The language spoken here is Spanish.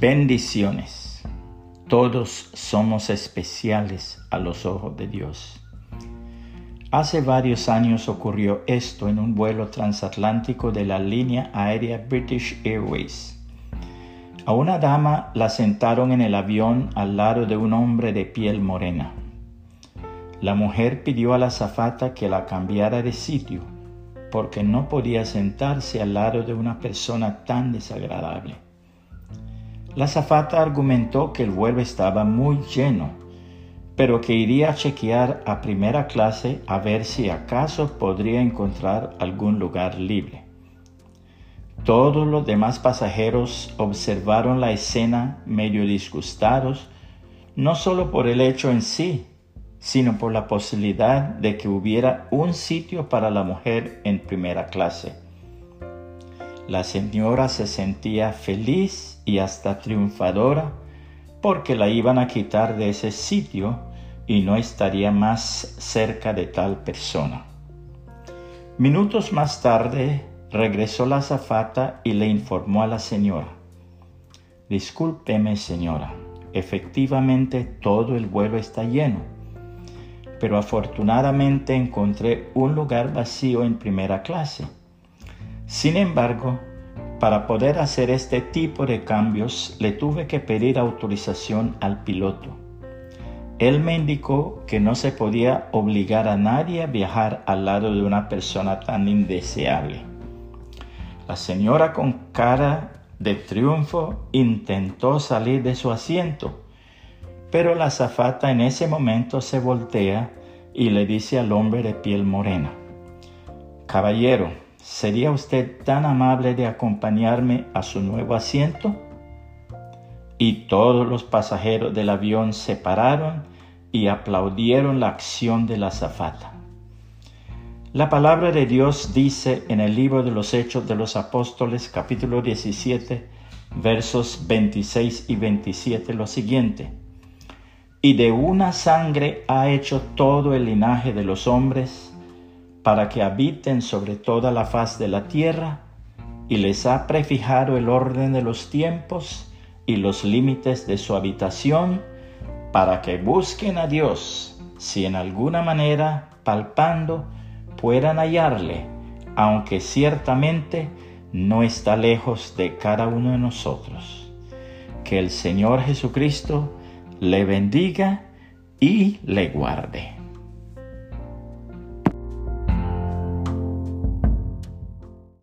Bendiciones. Todos somos especiales a los ojos de Dios. Hace varios años ocurrió esto en un vuelo transatlántico de la línea aérea British Airways. A una dama la sentaron en el avión al lado de un hombre de piel morena. La mujer pidió a la azafata que la cambiara de sitio porque no podía sentarse al lado de una persona tan desagradable. La zafata argumentó que el vuelo estaba muy lleno, pero que iría a chequear a primera clase a ver si acaso podría encontrar algún lugar libre. Todos los demás pasajeros observaron la escena medio disgustados, no solo por el hecho en sí, sino por la posibilidad de que hubiera un sitio para la mujer en primera clase. La señora se sentía feliz y hasta triunfadora porque la iban a quitar de ese sitio y no estaría más cerca de tal persona. Minutos más tarde regresó la azafata y le informó a la señora. Discúlpeme señora, efectivamente todo el vuelo está lleno, pero afortunadamente encontré un lugar vacío en primera clase sin embargo, para poder hacer este tipo de cambios le tuve que pedir autorización al piloto. Él me indicó que no se podía obligar a nadie a viajar al lado de una persona tan indeseable. La señora con cara de triunfo intentó salir de su asiento, pero la azafata en ese momento se voltea y le dice al hombre de piel morena, Caballero, ¿Sería usted tan amable de acompañarme a su nuevo asiento? Y todos los pasajeros del avión se pararon y aplaudieron la acción de la azafata. La palabra de Dios dice en el libro de los Hechos de los Apóstoles capítulo 17 versos 26 y 27 lo siguiente. Y de una sangre ha hecho todo el linaje de los hombres, para que habiten sobre toda la faz de la tierra, y les ha prefijado el orden de los tiempos y los límites de su habitación, para que busquen a Dios, si en alguna manera, palpando, puedan hallarle, aunque ciertamente no está lejos de cada uno de nosotros. Que el Señor Jesucristo le bendiga y le guarde.